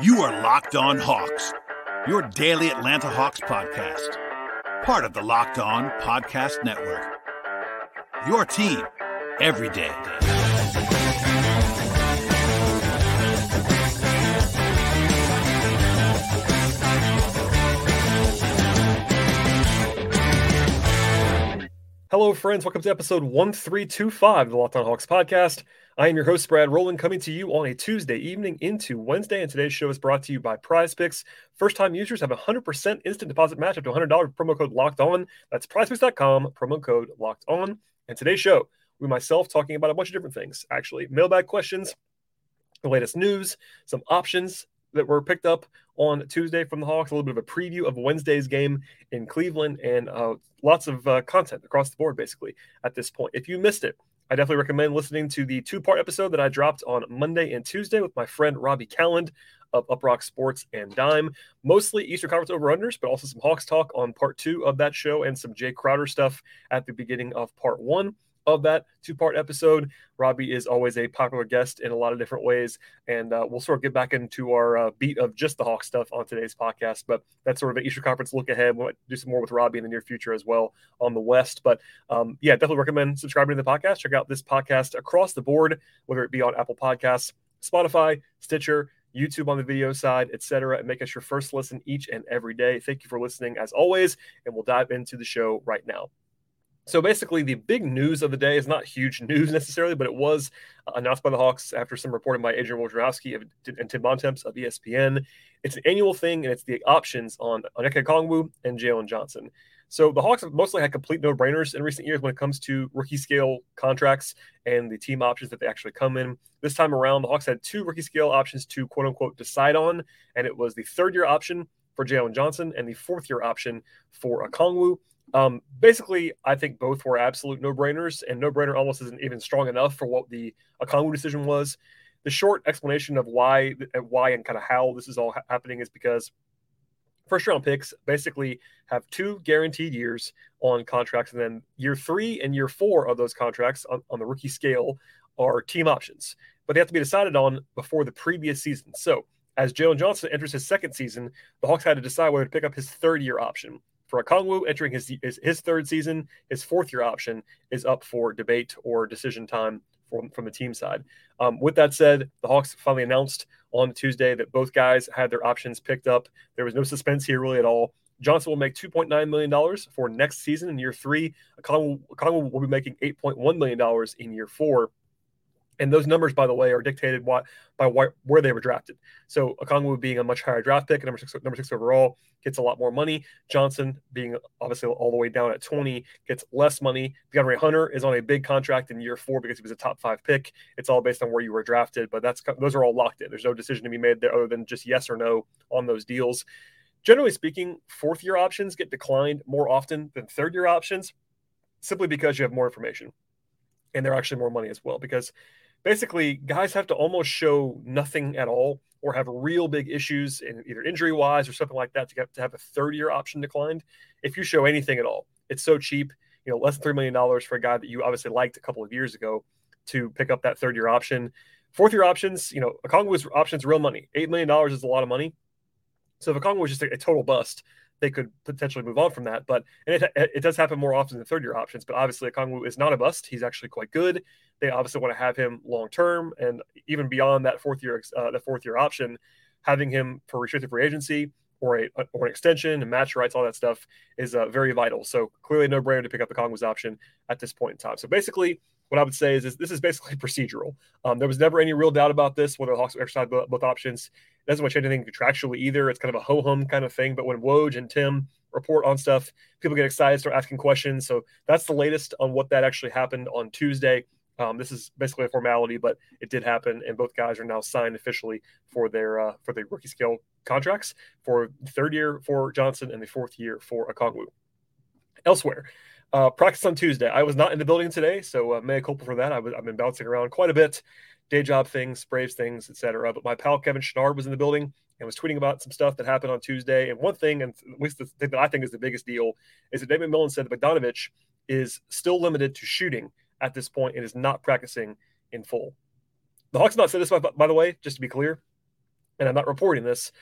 You are Locked On Hawks, your daily Atlanta Hawks podcast, part of the Locked On Podcast Network. Your team every day. Hello, friends. Welcome to episode 1325 of the Locked On Hawks podcast. I am your host, Brad Rowland, coming to you on a Tuesday evening into Wednesday. And today's show is brought to you by Prize Picks. First time users have a 100% instant deposit match up to $100 promo code locked on. That's prizepicks.com, promo code locked on. And today's show, we myself talking about a bunch of different things, actually. Mailbag questions, the latest news, some options that were picked up on Tuesday from the Hawks, a little bit of a preview of Wednesday's game in Cleveland, and uh, lots of uh, content across the board, basically, at this point. If you missed it, I definitely recommend listening to the two part episode that I dropped on Monday and Tuesday with my friend Robby Kalland of Uproxx Sports and Dime. Mostly Eastern Conference over unders, but also some Hawks talk on part two of that show and some Jae Crowder stuff at the beginning of part one of that two part episode. Robbie is always a popular guest in a lot of different ways. And uh, we'll sort of get back into our uh, beat of just the Hawk stuff on today's podcast. But that's sort of an Eastern Conference look ahead. We'll do some more with Robbie in the near future as well on the West. But um, yeah, definitely recommend subscribing to the podcast. Check out this podcast across the board, whether it be on Apple Podcasts, Spotify, Stitcher, YouTube on the video side, etc., and make us your first listen each and every day. Thank you for listening as always, and we'll dive into the show right now. So basically, the big news of the day is not huge news necessarily, but it was uh, announced by the Hawks after some reporting by Adrian Wojnarowski and Tim Bontemps of ESPN. It's an annual thing, and it's the options on Onyeka Okongwu and Jalen Johnson. So the Hawks have mostly had complete no-brainers in recent years when it comes to rookie scale contracts and the team options that they actually come in. This time around, the Hawks had two rookie scale options to quote unquote decide on, and it was the third year option for Jalen Johnson and the fourth year option for Okongwu. Um, basically, I think both were absolute no brainers, and no brainer almost isn't even strong enough for what the Okongwu decision was. The short explanation of why, why, and kind of how this is all ha- happening is because first round picks basically have two guaranteed years on contracts, and then year three and year four of those contracts on, on the rookie scale are team options, but they have to be decided on before the previous season. So, as Jalen Johnson enters his second season, the Hawks had to decide whether to pick up his third year option for Okongwu entering his, his, his third season, his fourth year option is up for debate or decision time from, from the team side. Um, with that said, the Hawks finally announced on Tuesday that both guys had their options picked up. There was no suspense here really at all. Johnson will make $2.9 million for next season in year three. Okongwu will be making $8.1 million in year four. And those numbers, by the way, are dictated by, by where they were drafted. So Okongwu being a much higher draft pick, number six, number six overall, gets a lot more money. Johnson being obviously all the way down at 20 gets less money. DeAndre Hunter is on a big contract in year four because he was a top five pick. It's all based on where you were drafted, but that's those are all locked in. There's no decision to be made there other than just yes or no on those deals. Generally speaking, fourth year options get declined more often than third year options simply because you have more information and they're actually more money as well because basically guys have to almost show nothing at all or have real big issues in either injury wise or something like that to get to have a third year option declined. If you show anything at all, it's so cheap, you know, less than three million dollars for a guy that you obviously liked a couple of years ago to pick up that third year option. Fourth year options, you know, Okongwu's options real money. Eight million dollars is a lot of money. So if Okongwu was just a, a total bust, they could potentially move on from that. But and it, it does happen more often than third year options. But obviously, Okongwu is not a bust. He's actually quite good. They obviously want to have him long term, and even beyond that fourth year, uh, the fourth year option, having him for restricted free agency or a or an extension and match rights, all that stuff is uh, very vital. So clearly, no brainer to pick up the Okongwu's option at this point in time. So basically, what I would say is, is this is basically procedural. Um, there was never any real doubt about this whether the Hawks exercise both, both options. Doesn't change anything contractually either. It's kind of a ho hum kind of thing. But when Woj and Tim report on stuff, people get excited, start asking questions. So that's the latest on what that actually happened on Tuesday. Um, this is basically a formality, but it did happen, and both guys are now signed officially for their uh, for the rookie scale contracts for third year for Johnson and the fourth year for Okongwu. Elsewhere, uh, practice on Tuesday. I was not in the building today, so uh, may culpa for that. I have been bouncing around quite a bit, day job things, Braves things, etc. But my pal Kevin Chouinard was in the building and was tweeting about some stuff that happened on Tuesday. And one thing, and at least the thing that I think is the biggest deal, is that David Millen said that Bogdanovich is still limited to shooting at this point and is not practicing in full. The Hawks have not said this, by, by the way, just to be clear. and I'm not reporting this,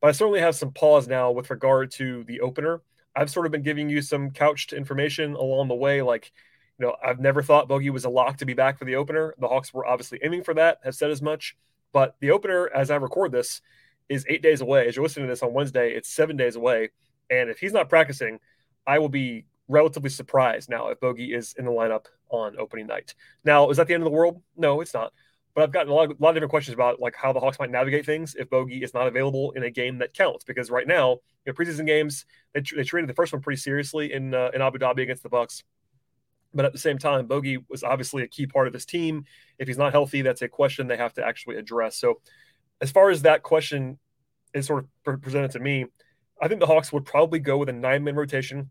but I certainly have some pause now with regard to the opener. I've sort of been giving you some couched information along the way, like, you know, I've never thought Bogey was a lock to be back for the opener. The Hawks were obviously aiming for that, have said as much. But the opener, as I record this, is eight days away. As you're listening to this on Wednesday, it's seven days away. And if he's not practicing, I will be relatively surprised now if Bogey is in the lineup on opening night. Now, is that the end of the world? No, it's not. But I've gotten a lot, of, a lot of different questions about like how the Hawks might navigate things if Bogey is not available in a game that counts. Because right now, you know, preseason games they, they treated the first one pretty seriously in uh, in Abu Dhabi against the Bucks. But at the same time, Bogey was obviously a key part of this team. If he's not healthy, that's a question they have to actually address. So, as far as that question is sort of presented to me, I think the Hawks would probably go with a nine man rotation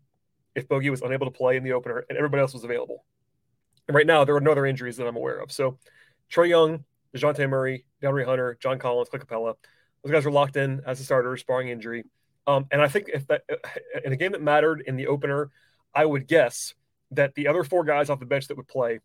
if Bogey was unable to play in the opener and everybody else was available. And right now, there are no other injuries that I'm aware of. So Trae Young, DeJounte Murray, DeAndre Hunter, John Collins, Clint Capela, those guys are locked in as a starter, sparring injury. Um, and I think if that in a game that mattered in the opener, I would guess that the other four guys off the bench that would play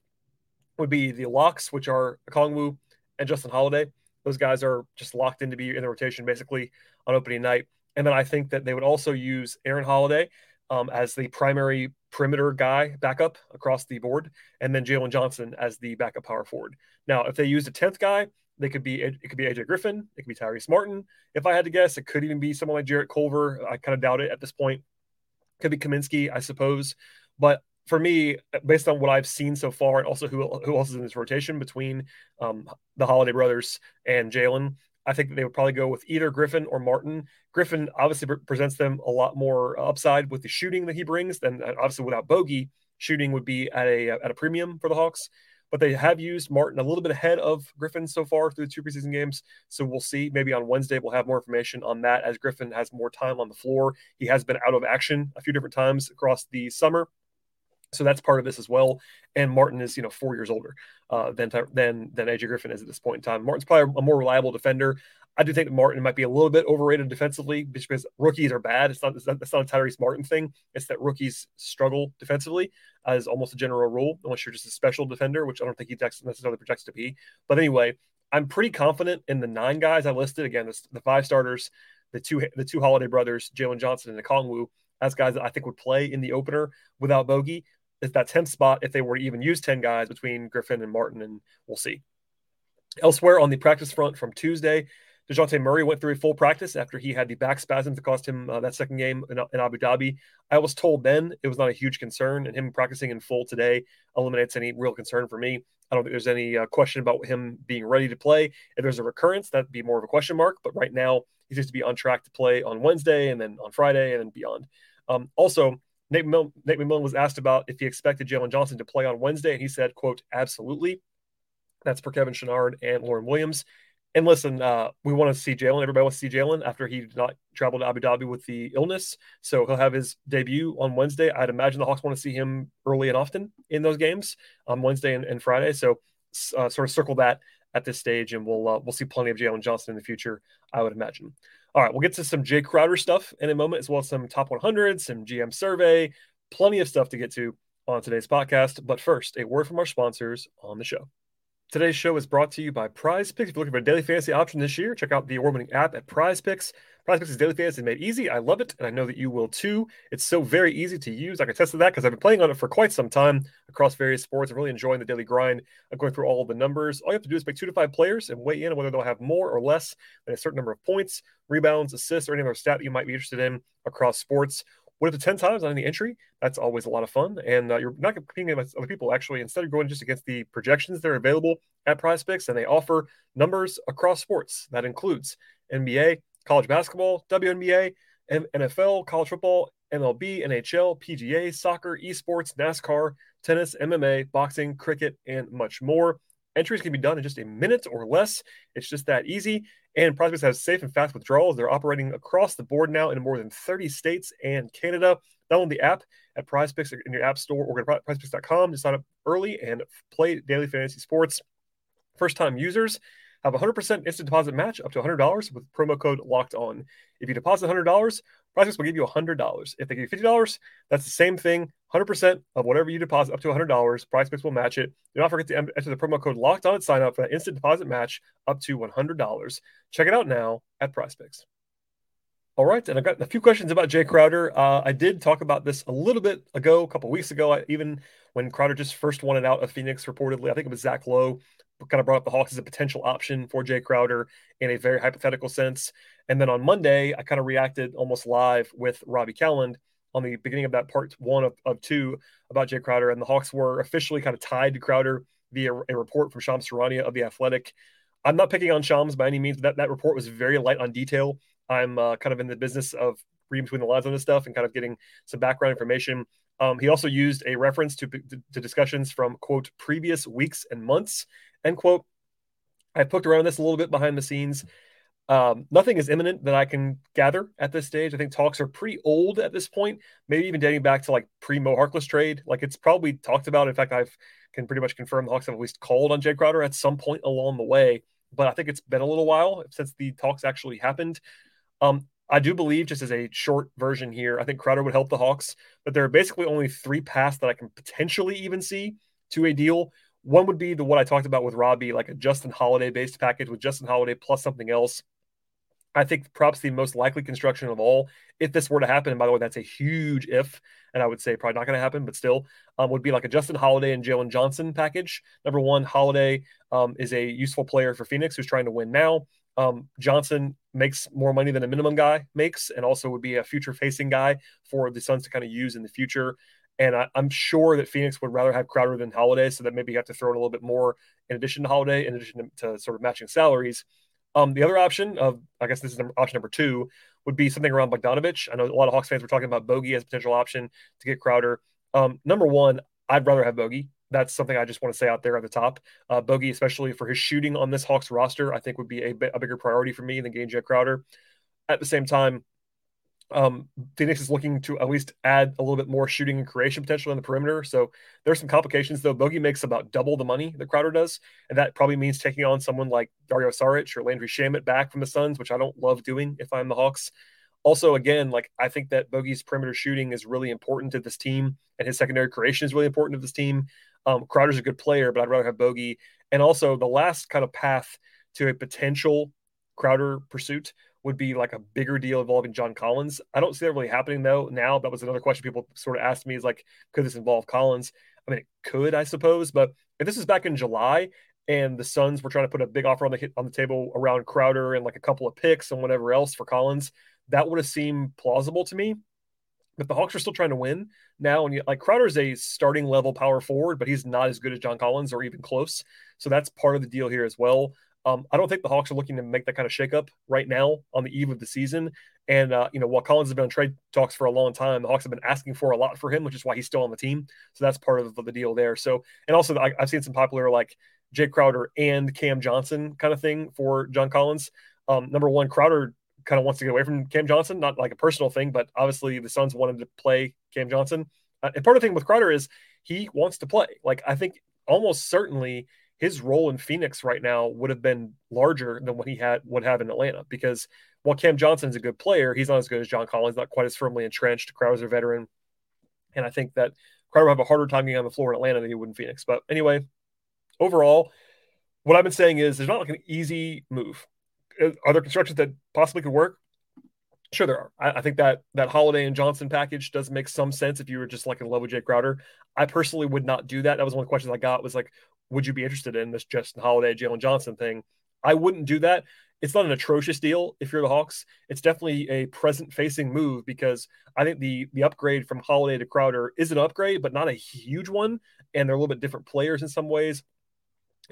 would be the locks, which are Okongwu and Justin Holiday. Those guys are just locked in to be in the rotation basically on opening night. And then I think that they would also use Aaron Holiday um, as the primary perimeter guy backup across the board, and then Jalen Johnson as the backup power forward. Now, if they used a tenth guy, they could be it could be AJ Griffin, it could be Tyrese Martin. If I had to guess, it could even be someone like Jarrett Culver. I kind of doubt it at this point. Could be Kaminsky, I suppose. But for me, based on what I've seen so far, and also who who else is in this rotation between um, the Holiday brothers and Jalen, I think they would probably go with either Griffin or Martin. Griffin obviously pre- presents them a lot more upside with the shooting that he brings. Than uh, obviously without Bogey, shooting would be at a at a premium for the Hawks. But they have used Martin a little bit ahead of Griffin so far through the two preseason games. So we'll see. Maybe on Wednesday we'll have more information on that as Griffin has more time on the floor. He has been out of action a few different times across the summer. So that's part of this as well. And Martin is, you know, four years older uh, than than than AJ Griffin is at this point in time. Martin's probably a more reliable defender. I do think that Martin might be a little bit overrated defensively because rookies are bad. It's not it's not, not a Tyrese Martin thing. It's that rookies struggle defensively as almost a general rule, unless you're just a special defender, which I don't think he necessarily projects to be. But anyway, I'm pretty confident in the nine guys I listed. Again, this, the five starters, the two the two Holiday brothers, Jalen Johnson and Okongwu, as guys that I think would play in the opener without Bogey is that 10th spot if they were to even use 10 guys between Griffin and Martin, and we'll see. Elsewhere on the practice front from Tuesday, DeJounte Murray went through a full practice after he had the back spasms that cost him uh, that second game in, in, Abu Dhabi. I was told then it was not a huge concern, and him practicing in full today eliminates any real concern for me. I don't think there's any uh, question about him being ready to play. If there's a recurrence, that'd be more of a question mark. But right now, he seems to be on track to play on Wednesday and then on Friday and then beyond. Um, also, Nate McMillan, Nate McMillan was asked about if he expected Jalen Johnson to play on Wednesday, and he said, quote, absolutely. That's for Kevin Chouinard and Lauren Williams. And listen, uh, we want to see Jalen. Everybody wants to see Jalen after he did not travel to Abu Dhabi with the illness. So he'll have his debut on Wednesday. I'd imagine the Hawks want to see him early and often in those games on Wednesday and, and Friday. So uh, sort of circle that at this stage, and we'll uh, we'll see plenty of Jalen Johnson in the future, I would imagine. All right, we'll get to some Jae Crowder stuff in a moment, as well as some top 100, some GM survey, plenty of stuff to get to on today's podcast. But first, a word from our sponsors on the show. Today's show is brought to you by Prize Picks. If you're looking for a daily fantasy option this year, check out the award-winning app at Prize Picks. Prize Picks is daily fantasy made easy. I love it, and I know that you will too. It's so very easy to use. I can attest to that because I've been playing on it for quite some time across various sports. I'm really enjoying the daily grind of going through all the numbers. All you have to do is pick two to five players and weigh in on whether they'll have more or less than a certain number of points, rebounds, assists, or any other stat that you might be interested in across sports win up to 10 times on any entry. That's always a lot of fun. And uh, you're not competing against other people, actually. Instead of going just against the projections that are available at Prize Picks, and they offer numbers across sports. That includes NBA, college basketball, WNBA, NFL, college football, MLB, NHL, PGA, soccer, esports, NASCAR, tennis, MMA, boxing, cricket, and much more. Entries can be done in just a minute or less. It's just that easy. And Picks has safe and fast withdrawals. They're operating across the board now in more than 30 states and Canada. Download the app at PrizePicks in your app store or go to PrizePicks.com to sign up early and play daily fantasy sports. First time users have a 100% instant deposit match up to $100 with promo code locked on. If you deposit $100, Price will give you $100. If they give you $50, that's the same thing. 100% of whatever you deposit up to $100, PrizePicks will match it. Do not forget to enter the promo code locked on at sign up for that instant deposit match up to $100. Check it out now at PrizePicks. All right, and I've got a few questions about Jae Crowder. Uh, I did talk about this a little bit ago, a couple weeks ago, I, even when Crowder just first wanted out of Phoenix, reportedly. I think it was Zach Lowe kind of brought up the Hawks as a potential option for Jae Crowder in a very hypothetical sense. And then on Monday, I kind of reacted almost live with Robby Kalland on the beginning of that part one of, of two about Jae Crowder. And the Hawks were officially kind of tied to Crowder via a report from Shams Charania of The Athletic. I'm not picking on Shams by any means. That, that report was very light on detail. I'm uh, kind of in the business of reading between the lines on this stuff and kind of getting some background information. Um, he also used a reference to, to, discussions from quote previous weeks and months end quote. I've poked around this a little bit behind the scenes. Um, nothing is imminent that I can gather at this stage. I think talks are pretty old at this point, maybe even dating back to like pre Mo Harkless trade. Like it's probably talked about. In fact, I've can pretty much confirm the Hawks have at least called on Jae Crowder at some point along the way. But I think it's been a little while since the talks actually happened. Um, I do believe, just as a short version here, I think Crowder would help the Hawks, but there are basically only three paths that I can potentially even see to a deal. One would be the what I talked about with Robbie, like a Justin Holiday based package with Justin Holiday plus something else. I think perhaps the most likely construction of all, if this were to happen, and by the way, that's a huge if, and I would say probably not going to happen, but still, um, would be like a Justin Holiday and Jalen Johnson package. Number one, Holiday um, is a useful player for Phoenix who's trying to win now. Um, Johnson makes more money than a minimum guy makes, and also would be a future facing guy for the Suns to kind of use in the future. And I, am sure that Phoenix would rather have Crowder than Holiday, so that maybe you have to throw in a little bit more in addition to Holiday, in addition to, to sort of matching salaries. Um, the other option of, I guess this is option number two, would be something around Bogdanovich. I know a lot of Hawks fans were talking about Bogey as a potential option to get Crowder. Um, number one, I'd rather have Bogey. That's something I just want to say out there at the top. Uh, Bogey, especially for his shooting on this Hawks roster, I think would be a, a bigger priority for me than getting Jae Crowder. At the same time, um, Phoenix is looking to at least add a little bit more shooting and creation potential on the perimeter. So there's some complications though. Bogey makes about double the money that Crowder does, and that probably means taking on someone like Dario Saric or Landry Shamet back from the Suns, which I don't love doing if I'm the Hawks. Also, again, like I think that Bogey's perimeter shooting is really important to this team, and his secondary creation is really important to this team. Um, Crowder's a good player, but I'd rather have Bogey. And also, the last kind of path to a potential Crowder pursuit would be like a bigger deal involving John Collins. I don't see that really happening though now. That was another question people sort of asked me is like, could this involve Collins? I mean, it could, I suppose, but if this is back in July and the Suns were trying to put a big offer on the hit, on the table around Crowder and like a couple of picks and whatever else for Collins, that would have seemed plausible to me. But the Hawks are still trying to win now, and like Crowder is a starting level power forward, but he's not as good as John Collins or even close. So that's part of the deal here as well. Um, I don't think the Hawks are looking to make that kind of shakeup right now on the eve of the season. And uh, you know, while Collins has been on trade talks for a long time, the Hawks have been asking for a lot for him, which is why he's still on the team. So that's part of the, deal there. So, and also I, have seen some popular like Jake Crowder and Cam Johnson kind of thing for John Collins. Um, number one, Crowder kind of wants to get away from Cam Johnson, not like a personal thing, but obviously the Suns wanted to play Cam Johnson. Uh, and part of the thing with Crowder is he wants to play. Like I think almost certainly his role in Phoenix right now would have been larger than what he had would have in Atlanta because while Cam Johnson's a good player, he's not as good as John Collins, not quite as firmly entrenched. Crowder's a veteran. And I think that Crowder would have a harder time getting on the floor in Atlanta than he would in Phoenix. But anyway, overall, what I've been saying is there's not like an easy move. Are there constructions that possibly could work? Sure, there are. I, I, think that that Holiday and Johnson package does make some sense if you were just like in love with Jae Crowder. I personally would not do that. That was one of the questions I got was like, would you be interested in this Justin Holiday, Jalen Johnson thing? I wouldn't do that. It's not an atrocious deal if you're the Hawks. It's definitely a present facing move because I think the the upgrade from Holiday to Crowder is an upgrade, but not a huge one. And they're a little bit different players in some ways.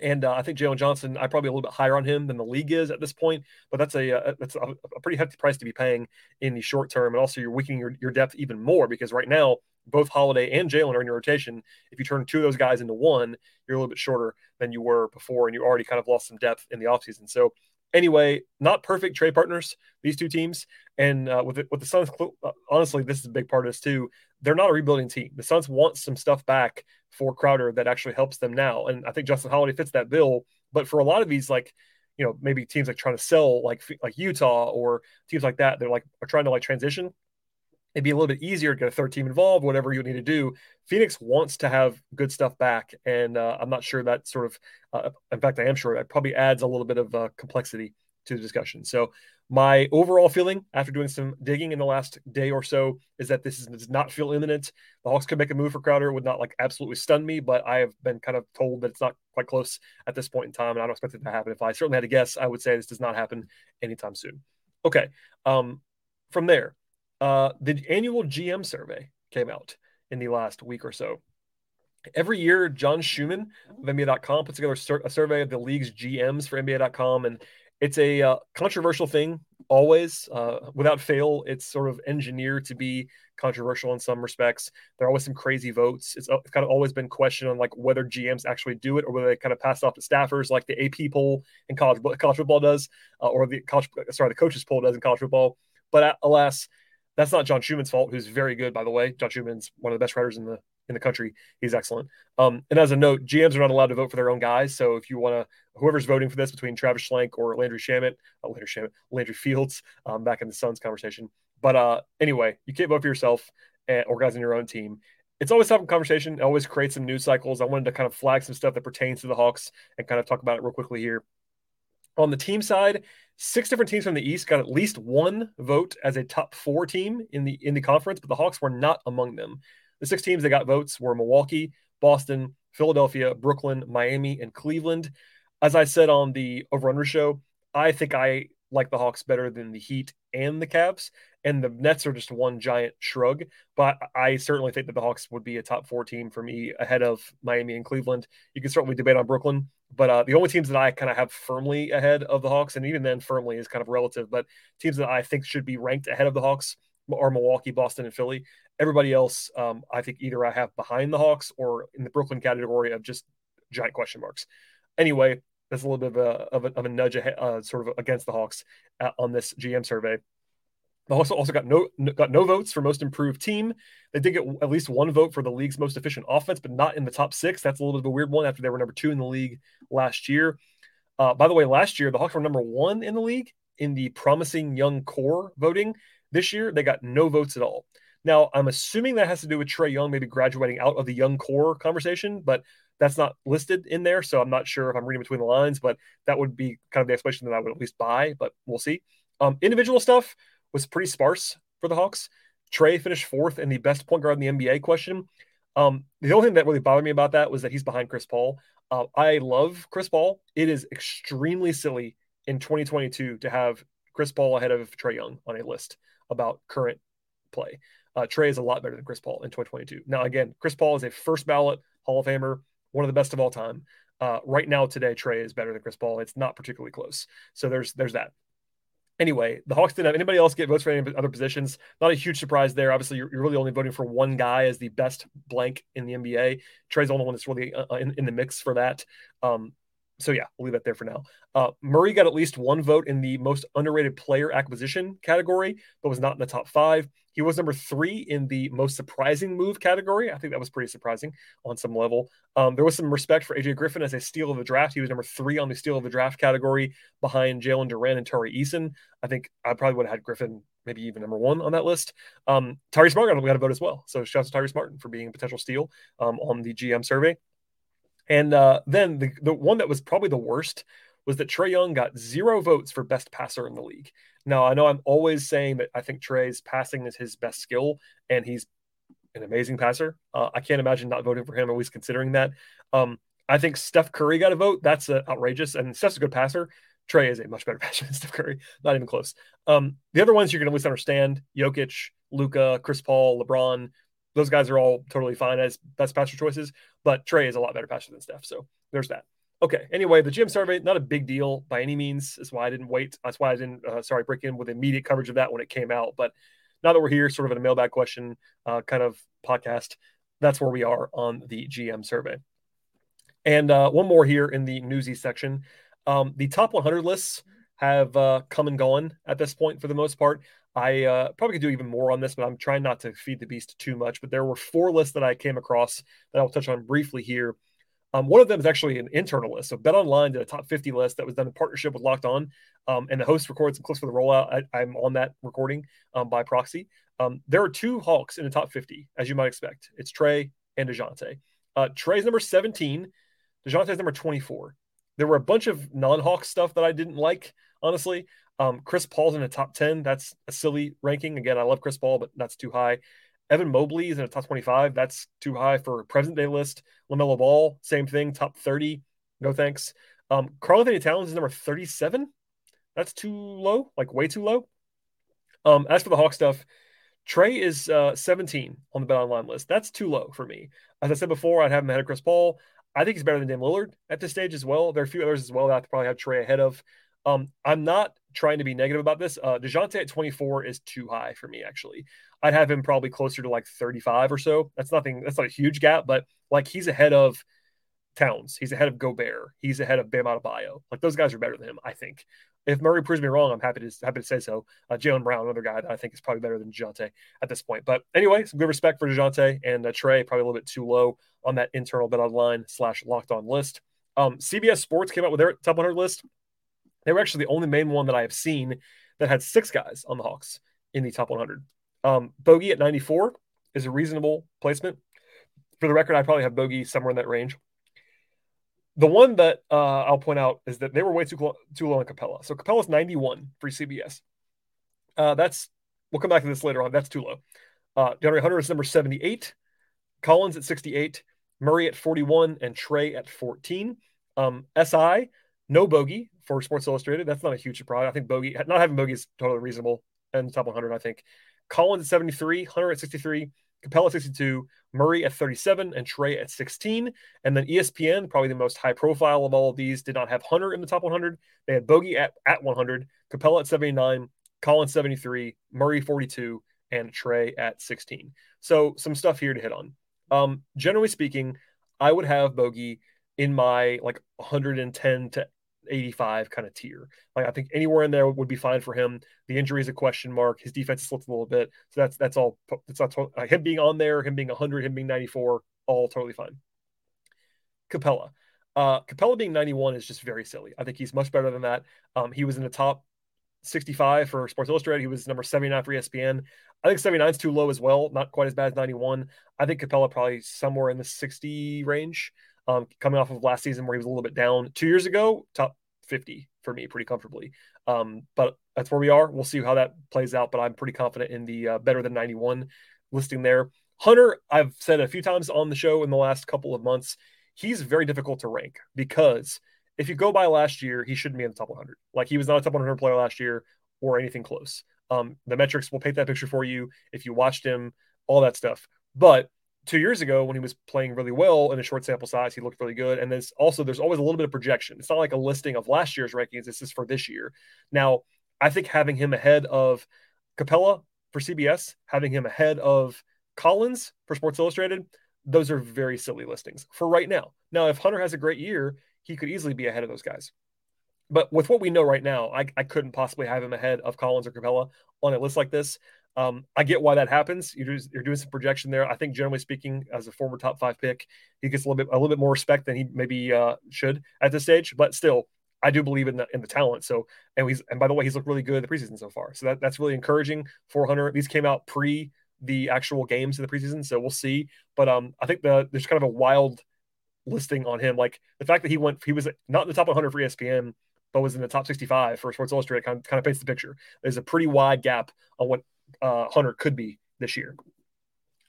And uh, I think Jalen Johnson, I probably a little bit higher on him than the league is at this point. But that's a uh, that's a, a, pretty hefty price to be paying in the short term, and also you're weakening your, your depth even more because right now both Holiday and Jalen are in your rotation. If you turn two of those guys into one, you're a little bit shorter than you were before, and you already kind of lost some depth in the offseason. So, anyway, not perfect trade partners, these two teams. And uh, with, the, with the Suns, uh, honestly, this is a big part of this too. They're not a rebuilding team. The Suns want some stuff back for Crowder that actually helps them now. And I think Justin Holiday fits that bill. But for a lot of these, like, you know maybe teams like trying to sell like like Utah or teams like that they're like are trying to like transition it'd be a little bit easier to get a third team involved whatever you need to do Phoenix wants to have good stuff back and uh, I'm not sure that sort of uh, in fact I am sure that probably adds a little bit of uh, complexity to the discussion so my overall feeling after doing some digging in the last day or so is that this is, does not feel imminent. The Hawks could make a move for Crowder. Would not like absolutely stun me, but I have been kind of told that it's not quite close at this point in time, and I don't expect it to happen. If I certainly had to guess, I would say this does not happen anytime soon. Okay. Um, from there, uh, the annual GM survey came out in the last week or so. Every year, John Schuhmann of NBA.com puts together a survey of the league's GMs for NBA.com, and it's a uh, controversial thing always. Uh, without fail it's sort of engineered to be controversial in some respects. There are always some crazy votes. It's, it's kind of always been questioned on like whether gms actually do it or whether they kind of pass it off to staffers like the ap poll in college college football does uh, or the college sorry the coaches poll does in college football. But alas that's not john schuhmann's fault who's very good by the way john schuhmann's one of the best writers in the in the country. He's excellent. Um, and as a note, GMs are not allowed to vote for their own guys. So if you want to, whoever's voting for this between Travis Schlenk or Landry Shamet, uh, Landry Shamet, Landry Fields, um, back in the Suns conversation. But uh, anyway, you can't vote for yourself and organizing your own team. It's always tough conversation. It always creates some news cycles. I wanted to kind of flag some stuff that pertains to the Hawks and kind of talk about it real quickly here. On the team side, six different teams from the East got at least one vote as a top four team in the in the conference, but the Hawks were not among them. The six teams that got votes were Milwaukee, Boston, Philadelphia, Brooklyn, Miami, and Cleveland. As I said on the Over Under show, I think I like the Hawks better than the Heat and the Cavs. And the Nets are just one giant shrug. But I certainly think that the Hawks would be a top four team for me ahead of Miami and Cleveland. You can certainly debate on Brooklyn, but uh, the only teams that I kind of have firmly ahead of the Hawks, and even then firmly is kind of relative, but teams that I think should be ranked ahead of the Hawks are Milwaukee, Boston, and Philly. Everybody else, um, I think either I have behind the Hawks or in the Brooklyn category of just giant question marks. Anyway, that's a little bit of a, of a, of a nudge uh, sort of against the Hawks uh, on this GM survey. The Hawks also got no got no votes for most improved team. They did get at least one vote for the league's most efficient offense, but not in the top six. That's a little bit of a weird one after they were number two in the league last year. Uh, by the way, last year the Hawks were number one in the league in the promising young core voting. This year, they got no votes at all. Now, I'm assuming that has to do with Trae Young maybe graduating out of the young core conversation, but that's not listed in there. So I'm not sure if I'm reading between the lines, but that would be kind of the explanation that I would at least buy, but we'll see. Um, individual stuff was pretty sparse for the Hawks. Trae finished fourth in the best point guard in the NBA question. Um, the only thing that really bothered me about that was that he's behind Chris Paul. Uh, I love Chris Paul. It is extremely silly in 2022 to have Chris Paul ahead of Trae Young on a list about current play. Uh, Trae is a lot better than Chris Paul in 2022. Now, again, Chris Paul is a first ballot Hall of Famer, one of the best of all time. Uh, right now, today, Trae is better than Chris Paul. It's not particularly close. So there's there's that. Anyway, the Hawks didn't have anybody else get votes for any other positions. Not a huge surprise there. Obviously, you're, you're really only voting for one guy as the best blank in the NBA. Trae's the only one that's really uh, in, in, the mix for that. Um, so yeah, we'll leave that there for now. Uh, Murray got at least one vote in the most underrated player acquisition category, but was not in the top five. He was number three in the most surprising move category. I think that was pretty surprising on some level. Um, there was some respect for AJ Griffin as a steal of the draft. He was number three on the steal of the draft category behind Jalen Duren and Tari Eason. I think I probably would have had Griffin maybe even number one on that list. Um, Tyrese Martin got a vote as well. So shout out to Tyrese Martin for being a potential steal um, on the GM survey. And uh, then the, the one that was probably the worst was that Trae Young got zero votes for best passer in the league. Now, I know I'm always saying that I think Trae's passing is his best skill, and he's an amazing passer. Uh, I can't imagine not voting for him, at least considering that. Um, I think Steph Curry got a vote. That's uh, outrageous. And Steph's a good passer. Trae is a much better passer than Steph Curry. Not even close. Um, the other ones you're going to at least understand Jokic, Luka, Chris Paul, LeBron, those guys are all totally fine as best passer choices, but Trae is a lot better passer than Steph. So there's that. Okay. Anyway, the GM survey, not a big deal by any means. That's why I didn't wait. That's why I didn't, uh, sorry, break in with immediate coverage of that when it came out. But now that we're here, sort of in a mailbag question uh, kind of podcast, that's where we are on the GM survey. And uh, one more here in the newsy section. Um, the top 100 lists have uh, come and gone at this point for the most part. I uh, probably could do even more on this, but I'm trying not to feed the beast too much. But there were four lists that I came across that I'll touch on briefly here. Um, one of them is actually an internal list. So Bet Online did a top 50 list that was done in partnership with Locked On. Um, and the host recorded some clips for the rollout. I, am on that recording um, by proxy. Um, there are two Hawks in the top 50, as you might expect. It's Trae and DeJounte. Uh, Trae's number 17, DeJounte's number 24. There were a bunch of non Hawk stuff that I didn't like, honestly. Um, Chris Paul's in the top 10. That's a silly ranking. Again, I love Chris Paul, but that's too high. Evan Mobley is in the top 25. That's too high for present day list. LaMelo Ball, same thing, top 30. No thanks. Um, Karl-Anthony Towns is number 37. That's too low, like way too low. Um, as for the Hawk stuff, Trae is uh, 17 on the Bet Online list. That's too low for me. As I said before, I'd have him ahead of Chris Paul. I think he's better than Dame Lillard at this stage as well. There are a few others as well that I probably have Trae ahead of. Um, I'm not trying to be negative about this. Uh, DeJounte at 24 is too high for me, actually. I'd have him probably closer to like 35 or so. That's nothing, that's not a huge gap, but like he's ahead of Towns. He's ahead of Gobert. He's ahead of Bam Adebayo. Like those guys are better than him, I think. If Murray proves me wrong, I'm happy to happy to say so. Uh, Jaylen Brown, another guy that I think is probably better than DeJounte at this point. But anyway, some good respect for DeJounte and uh, Trae, probably a little bit too low on that internal bet online slash locked on list. Um, CBS Sports came out with their top 100 list. They were actually the only main one that I have seen that had six guys on the Hawks in the top 100. Um, Bogey at 94 is a reasonable placement. For the record, I probably have Bogey somewhere in that range. The one that uh, I'll point out is that they were way too too low on Capela. So Capela's 91 for CBS. Uh, that's we'll come back to this later on. That's too low. Uh, DeAndre Hunter is number 78. Collins at 68. Murray at 41 and Trae at 14. Um, SI, no bogey for Sports Illustrated. That's not a huge surprise. I think bogey, not having bogey is totally reasonable the top 100, I think. Collins at 73, Hunter at 63, Capela 62, Murray at 37, and Trae at 16. And then ESPN, probably the most high profile of all of these, did not have Hunter in the top 100. They had Bogey at, at 100, Capela at 79, Collins 73, Murray 42, and Trey at 16. So some stuff here to hit on. Um, generally speaking, I would have Bogey in my like 110 to 85 kind of tier. Like I think anywhere in there would be fine for him. The injury is a question mark. His defense slipped a little bit, so that's that's all. That's not uh, him being on there, him being 100, him being 94, all totally fine. Capela, uh, Capela being 91 is just very silly. I think he's much better than that. Um, he was in the top 65 for Sports Illustrated. He was number 79 for ESPN. I think 79 is too low as well. Not quite as bad as 91. I think Capela probably somewhere in the 60 range um, coming off of last season where he was a little bit down. Two years ago, top 50 for me pretty comfortably. Um, but that's where we are. We'll see how that plays out. But I'm pretty confident in the uh, better than 91 listing there. Hunter, I've said a few times on the show in the last couple of months, he's very difficult to rank because if you go by last year, he shouldn't be in the top 100. Like he was not a top 100 player last year or anything close. Um, the metrics will paint that picture for you if you watched him, all that stuff. But two years ago when he was playing really well in a short sample size, he looked really good. And there's also there's always a little bit of projection. It's not like a listing of last year's rankings. This is for this year. Now, I think having him ahead of Capela for CBS, having him ahead of Collins for Sports Illustrated, those are very silly listings for right now. Now, if Hunter has a great year, he could easily be ahead of those guys. But with what we know right now, I, I couldn't possibly have him ahead of Collins or Capela on a list like this. Um, I get why that happens. You're, you're doing some projection there. I think generally speaking, as a former top five pick, he gets a little bit a little bit more respect than he maybe uh, should at this stage. But still, I do believe in the in the talent. So and he's and by the way, he's looked really good in the preseason so far. So that, that's really encouraging for Hunter. These came out pre the actual games in the preseason, so we'll see. But um, I think the there's kind of a wild listing on him. Like the fact that he went, he was not in the top 100 for ESPN, but was in the top 65 for Sports Illustrated. Kind of, kind of paints the picture. There's a pretty wide gap on what uh, Hunter could be this year.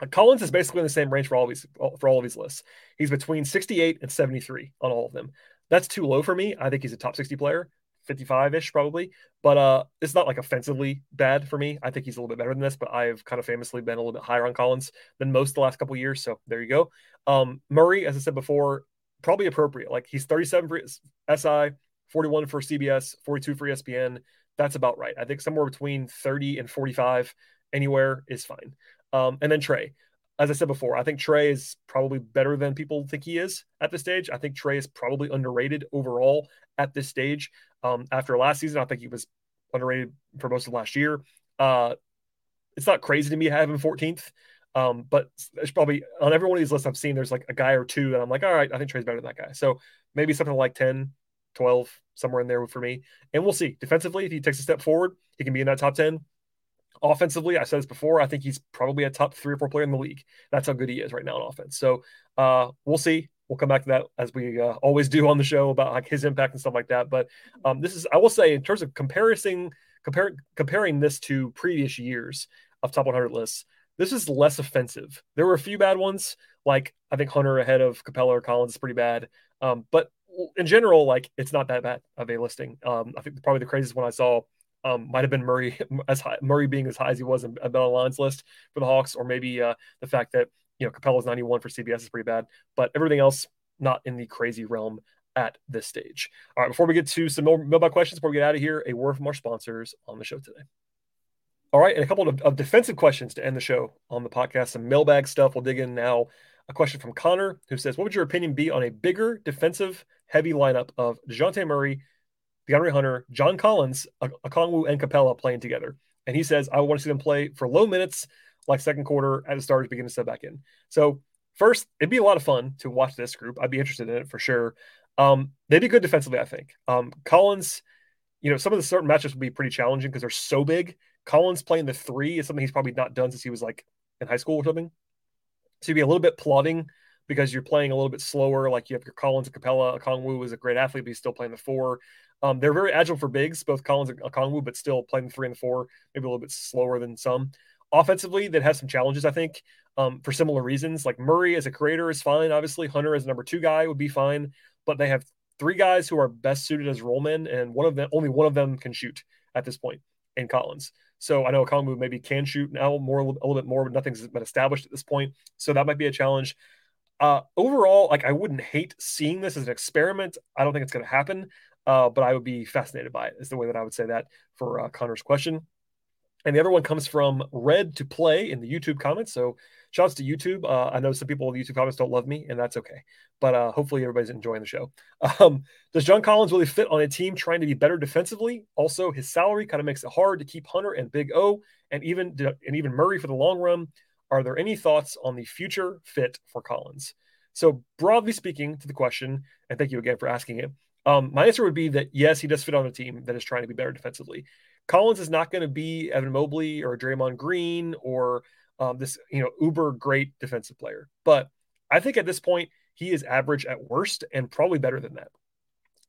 Uh, Collins is basically in the same range for all of these for all of these lists. He's between 68 and 73 on all of them. That's too low for me. I think he's a top 60 player, 55 ish probably. But uh, it's not like offensively bad for me. I think he's a little bit better than this. But I've kind of famously been a little bit higher on Collins than most the last couple years. So there you go. Um, Murray, as I said before, probably appropriate. Like he's 37 for SI, 41 for CBS, 42 for ESPN that's about right. I think somewhere between 30 and 45 anywhere is fine. Um, and then Trae, as I said before, I think Trae is probably better than people think he is at this stage. I think Trae is probably underrated overall at this stage. Um, after last season, I think he was underrated for most of last year. Uh, it's not crazy to me having 14th. Um, but it's probably on every one of these lists I've seen, there's like a guy or two that I'm like, all right, I think Trae's better than that guy. So maybe something like 10, 12, somewhere in there for me. And we'll see. Defensively, if he takes a step forward, he can be in that top 10. Offensively, I said this before, I think he's probably a top three or four player in the league. That's how good he is right now on offense. So uh, we'll see. We'll come back to that as we uh, always do on the show about like his impact and stuff like that. But um, this is, I will say, in terms of comparison, compare, comparing this to previous years of top 100 lists, this is less offensive. There were a few bad ones, like I think Hunter ahead of Capela or Collins is pretty bad. Um, but in general, like it's not that bad of a listing. Um, I think probably the craziest one I saw um, might have been Murray as high, Murray being as high as he was in a Lines list for the Hawks, or maybe uh, the fact that you know Capela's 91 for CBS is pretty bad, but everything else not in the crazy realm at this stage. All right, before we get to some more mailbag questions, before we get out of here, a word from our sponsors on the show today. All right, and a couple of, of, defensive questions to end the show on the podcast. Some mailbag stuff. We'll dig in now. A question from Connor who says, "What would your opinion be on a bigger defensive heavy lineup of Dejounte Murray, DeAndre Hunter, John Collins, Okongwu, and Capela playing together?" And he says, "I want to see them play for low minutes, like second quarter, as the starters begin to step back in." So first, it'd be a lot of fun to watch this group. I'd be interested in it for sure. Um, they'd be good defensively, I think. Um, Collins, you know, some of the certain matchups would be pretty challenging because they're so big Collins playing the three is something he's probably not done since he was like in high school or something. You'd be a little bit plodding because you're playing a little bit slower. Like you have your Collins and Capela. Okongwu is a great athlete, but he's still playing the four. Um, they're very agile for bigs, both Collins and Okongwu, but still playing the three and the four, maybe a little bit slower than some. Offensively, that has some challenges, I think, um, for similar reasons. Like Murray as a creator is fine. Obviously, Hunter as a number two guy would be fine, but they have three guys who are best suited as rollmen, and one of them, only one of them can shoot at this point in Collins. So I know Okongwu maybe can shoot now more a little bit more, but nothing's been established at this point. So that might be a challenge. Uh, overall, like I wouldn't hate seeing this as an experiment. I don't think it's going to happen, uh, but I would be fascinated by it. Is the way that I would say that for uh, Connor's question. And the other one comes from Red to Play in the YouTube comments. So shouts to YouTube. Uh, I know some people in the YouTube comments don't love me, and that's okay. But uh, hopefully everybody's enjoying the show. Um, does John Collins really fit on a team trying to be better defensively? Also, his salary kind of makes it hard to keep Hunter and Big O and even and even Murray for the long run. Are there any thoughts on the future fit for Collins? So broadly speaking, to the question, and thank you again for asking it. Um, my answer would be that yes, he does fit on a team that is trying to be better defensively. Collins is not going to be Evan Mobley or Draymond Green or um, this you know uber great defensive player, but I think at this point he is average at worst and probably better than that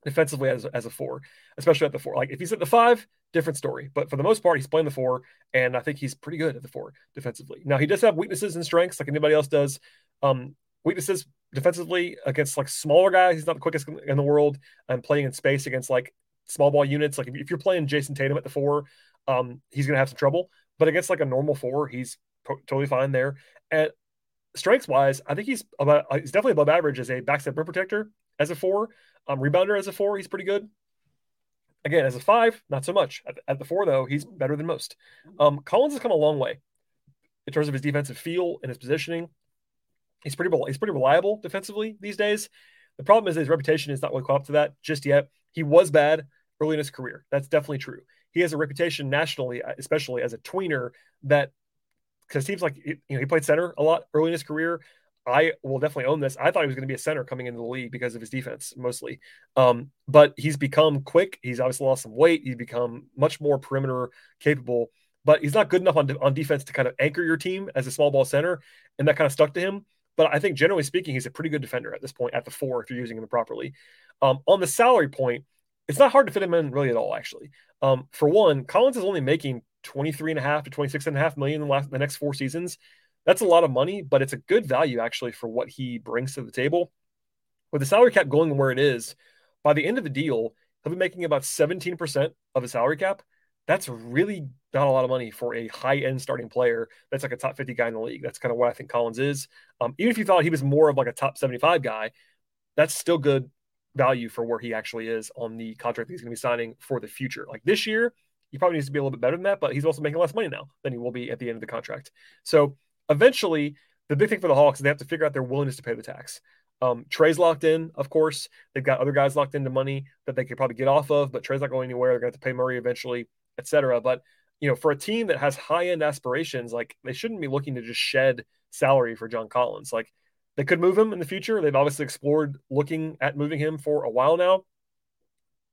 defensively as, as a four, especially at the four. Like if he's at the five, different story. But for the most part, he's playing the four, and I think he's pretty good at the four defensively. Now he does have weaknesses and strengths like anybody else does. Um, weaknesses defensively against like smaller guys. He's not the quickest in the world. And playing in space against like small ball units. Like if you're playing Jayson Tatum at the four, um, he's going to have some trouble. But against like a normal four, he's totally fine there. And strengths wise, I think he's about uh, he's definitely above average as a backstep rim protector as a four, um, rebounder as a four. He's pretty good. Again, as a five, not so much. At, at the four, though, he's better than most. Um, Collins has come a long way in terms of his defensive feel and his positioning. He's pretty he's pretty reliable defensively these days. The problem is his reputation is not really caught up to that just yet. He was bad early in his career. That's definitely true. He has a reputation nationally, especially as a tweener, that because seems like you know he played center a lot early in his career. I will definitely own this. I thought he was going to be a center coming into the league because of his defense mostly. Um, but he's become quick. He's obviously lost some weight. He's become much more perimeter capable, but he's not good enough on, on defense to kind of anchor your team as a small ball center. And that kind of stuck to him. But I think generally speaking, he's a pretty good defender at this point at the four if you're using him properly. Um, on the salary point, it's not hard to fit him in really at all, actually. Um, for one, Collins is only making 23 and a half to 26 and a half million in the, last, the next four seasons. That's a lot of money, but it's a good value actually for what he brings to the table. With the salary cap going where it is, by the end of the deal, he'll be making about 17% of his salary cap. That's really not a lot of money for a high end starting player that's like a top 50 guy in the league. That's kind of what I think Collins is. Um, even if you thought he was more of like a top 75 guy, that's still good value for where he actually is on the contract that he's going to be signing for the future. Like this year, he probably needs to be a little bit better than that, but he's also making less money now than he will be at the end of the contract. So eventually, the big thing for the Hawks is they have to figure out their willingness to pay the tax. Um, Trae's locked in, of course. They've got other guys locked into money that they could probably get off of, but Trae's not going anywhere. They're going to have to pay Murray eventually, etc. But you know, for a team that has high end aspirations, like they shouldn't be looking to just shed salary for John Collins. Like they could move him in the future. They've obviously explored looking at moving him for a while now,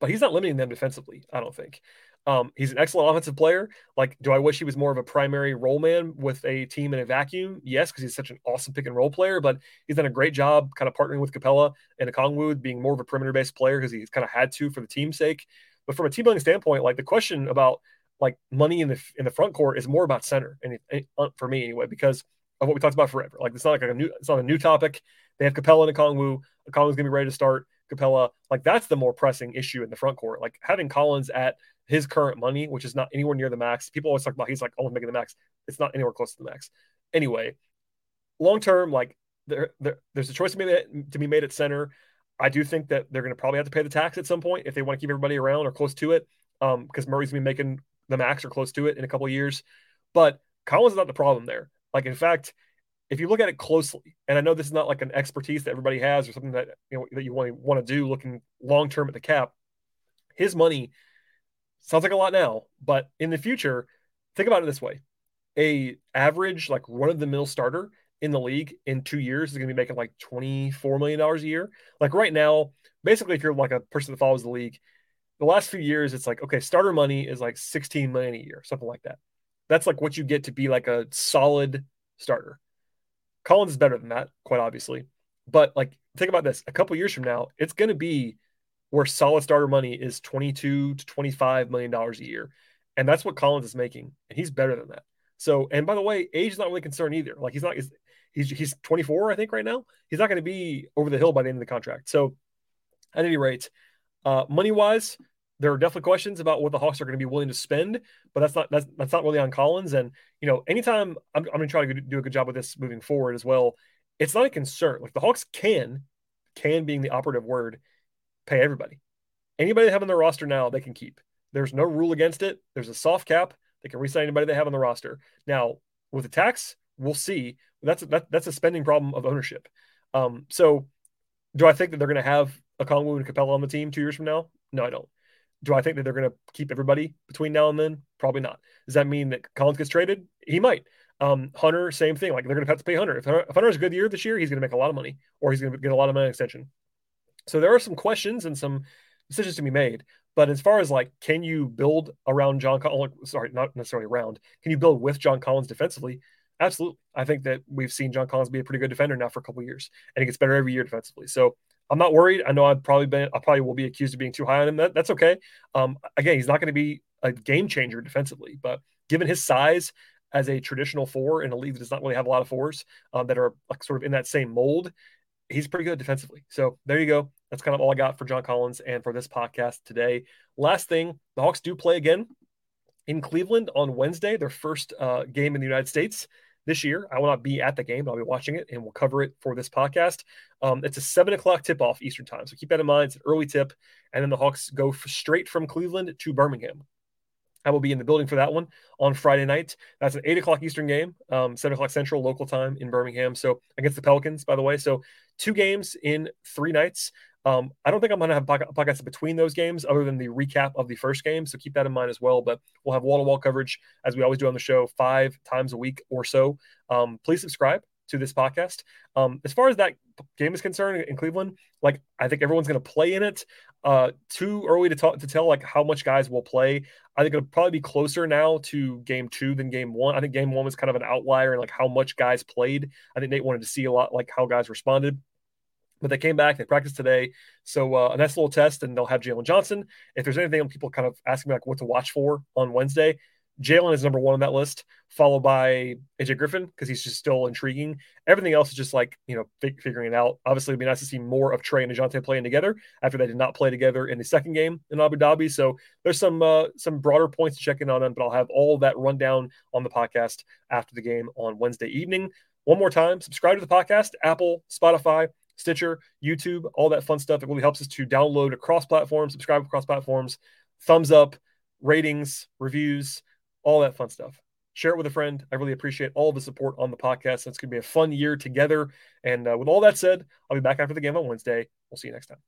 but he's not limiting them defensively, I don't think. Um, he's an excellent offensive player. Like, do I wish he was more of a primary role man with a team in a vacuum? Yes, because he's such an awesome pick and roll player, but he's done a great job kind of partnering with Capela and Okongwu, being more of a perimeter based player because he's kind of had to for the team's sake. But from a team building standpoint, like the question about like money in the in the front court is more about center, and uh, for me anyway, because of what we talked about forever. Like it's not like a new it's not a new topic. They have Capela and Okongwu. Okongwu's gonna be ready to start. Capela, like that's the more pressing issue in the front court. Like having Collins at his current money, which is not anywhere near the max. People always talk about he's like only making the max. It's not anywhere close to the max. Anyway, long term, like there, there, there's a choice to be made, to be made at center. I do think that they're going to probably have to pay the tax at some point if they want to keep everybody around or close to it, um, because Murray's going to be making the max or close to it in a couple of years. But Collins is not the problem there. Like in fact, if you look at it closely, and I know this is not like an expertise that everybody has or something that you know that you want to want to do looking long term at the cap, his money sounds like a lot now, but in the future, think about it this way: a average like run of the mill starter in the league in two years is going to be making like twenty four million dollars a year. Like right now, basically, if you're like a person that follows the league, the last few years it's like okay, starter money is like sixteen million a year, something like that. That's like what you get to be like a solid starter. Collins is better than that, quite obviously. But like, think about this: a couple years from now, it's going to be where solid starter money is 22 to 25 million dollars a year. And that's what Collins is making. And he's better than that. So, and by the way, age is not really concerned either. Like he's not, he's, he's, he's 24, I think right now. He's not going to be over the hill by the end of the contract. So at any rate, uh, money wise, there are definitely questions about what the Hawks are going to be willing to spend, but that's not, that's, that's not really on Collins. And, you know, anytime I'm, I'm going to try to do a good job with this moving forward as well. It's not a concern. Like the Hawks can, can being the operative word, pay everybody. Anybody they have on their roster now, they can keep. There's no rule against it. There's a soft cap. They can resign anybody they have on the roster. Now, with the tax, we'll see. That's a, that, that's a spending problem of ownership. Um, so, do I think that they're going to have Okongwu and Capela on the team two years from now? No, I don't. Do I think that they're going to keep everybody between now and then? Probably not. Does that mean that Collins gets traded? He might. Um, Hunter, same thing. Like they're going to have to pay Hunter. If Hunter, if Hunter has a good year this year, he's going to make a lot of money, or he's going to get a lot of money extension. So there are some questions and some decisions to be made. But as far as like, can you build around John Collins? Sorry, not necessarily around. Can you build with John Collins defensively? Absolutely. I think that we've seen John Collins be a pretty good defender now for a couple years, and he gets better every year defensively. So I'm not worried. I know I've probably been, I probably will be accused of being too high on him. That, that's okay. Um, again, he's not going to be a game changer defensively, but given his size as a traditional four in a league that does not really have a lot of fours um, that are like sort of in that same mold, he's pretty good defensively. So there you go. That's kind of all I got for John Collins and for this podcast today. Last thing, the Hawks do play again in Cleveland on Wednesday, their first uh, game in the United States this year. I will not be at the game, but I'll be watching it and we'll cover it for this podcast. Um, it's a seven o'clock tip off Eastern time. So keep that in mind. It's an early tip. And then the Hawks go straight from Cleveland to Birmingham. I will be in the building for that one on Friday night. That's an eight o'clock Eastern game, um, seven o'clock Central local time in Birmingham. So against the Pelicans, by the way. So two games in three nights. Um, I don't think I'm going to have podcasts between those games other than the recap of the first game. So keep that in mind as well. But we'll have wall to wall coverage as we always do on the show five times a week or so. Um, please subscribe to this podcast. Um, as far as that game is concerned in Cleveland, like I think everyone's going to play in it. Uh, too early to talk to tell like how much guys will play. I think it'll probably be closer now to game two than game one. I think game one was kind of an outlier and like how much guys played. I think Nate wanted to see a lot like how guys responded. But they came back, they practiced today. So uh, a nice little test, and they'll have Jalen Johnson. If there's anything people kind of asking me like what to watch for on Wednesday, Jalen is number one on that list, followed by AJ Griffin because he's just still intriguing. Everything else is just like you know fig- figuring it out. Obviously, it'd be nice to see more of Trae and Dejounte playing together after they did not play together in the second game in Abu Dhabi. So there's some uh, some broader points to check in on but I'll have all that rundown on the podcast after the game on Wednesday evening. One more time, subscribe to the podcast, Apple, Spotify, Stitcher, YouTube, all that fun stuff. It really helps us to download across platforms, subscribe across platforms, thumbs up, ratings, reviews all that fun stuff. Share it with a friend. I really appreciate all the support on the podcast. It's going to be a fun year together. And uh, with all that said, I'll be back after the game on Wednesday. We'll see you next time.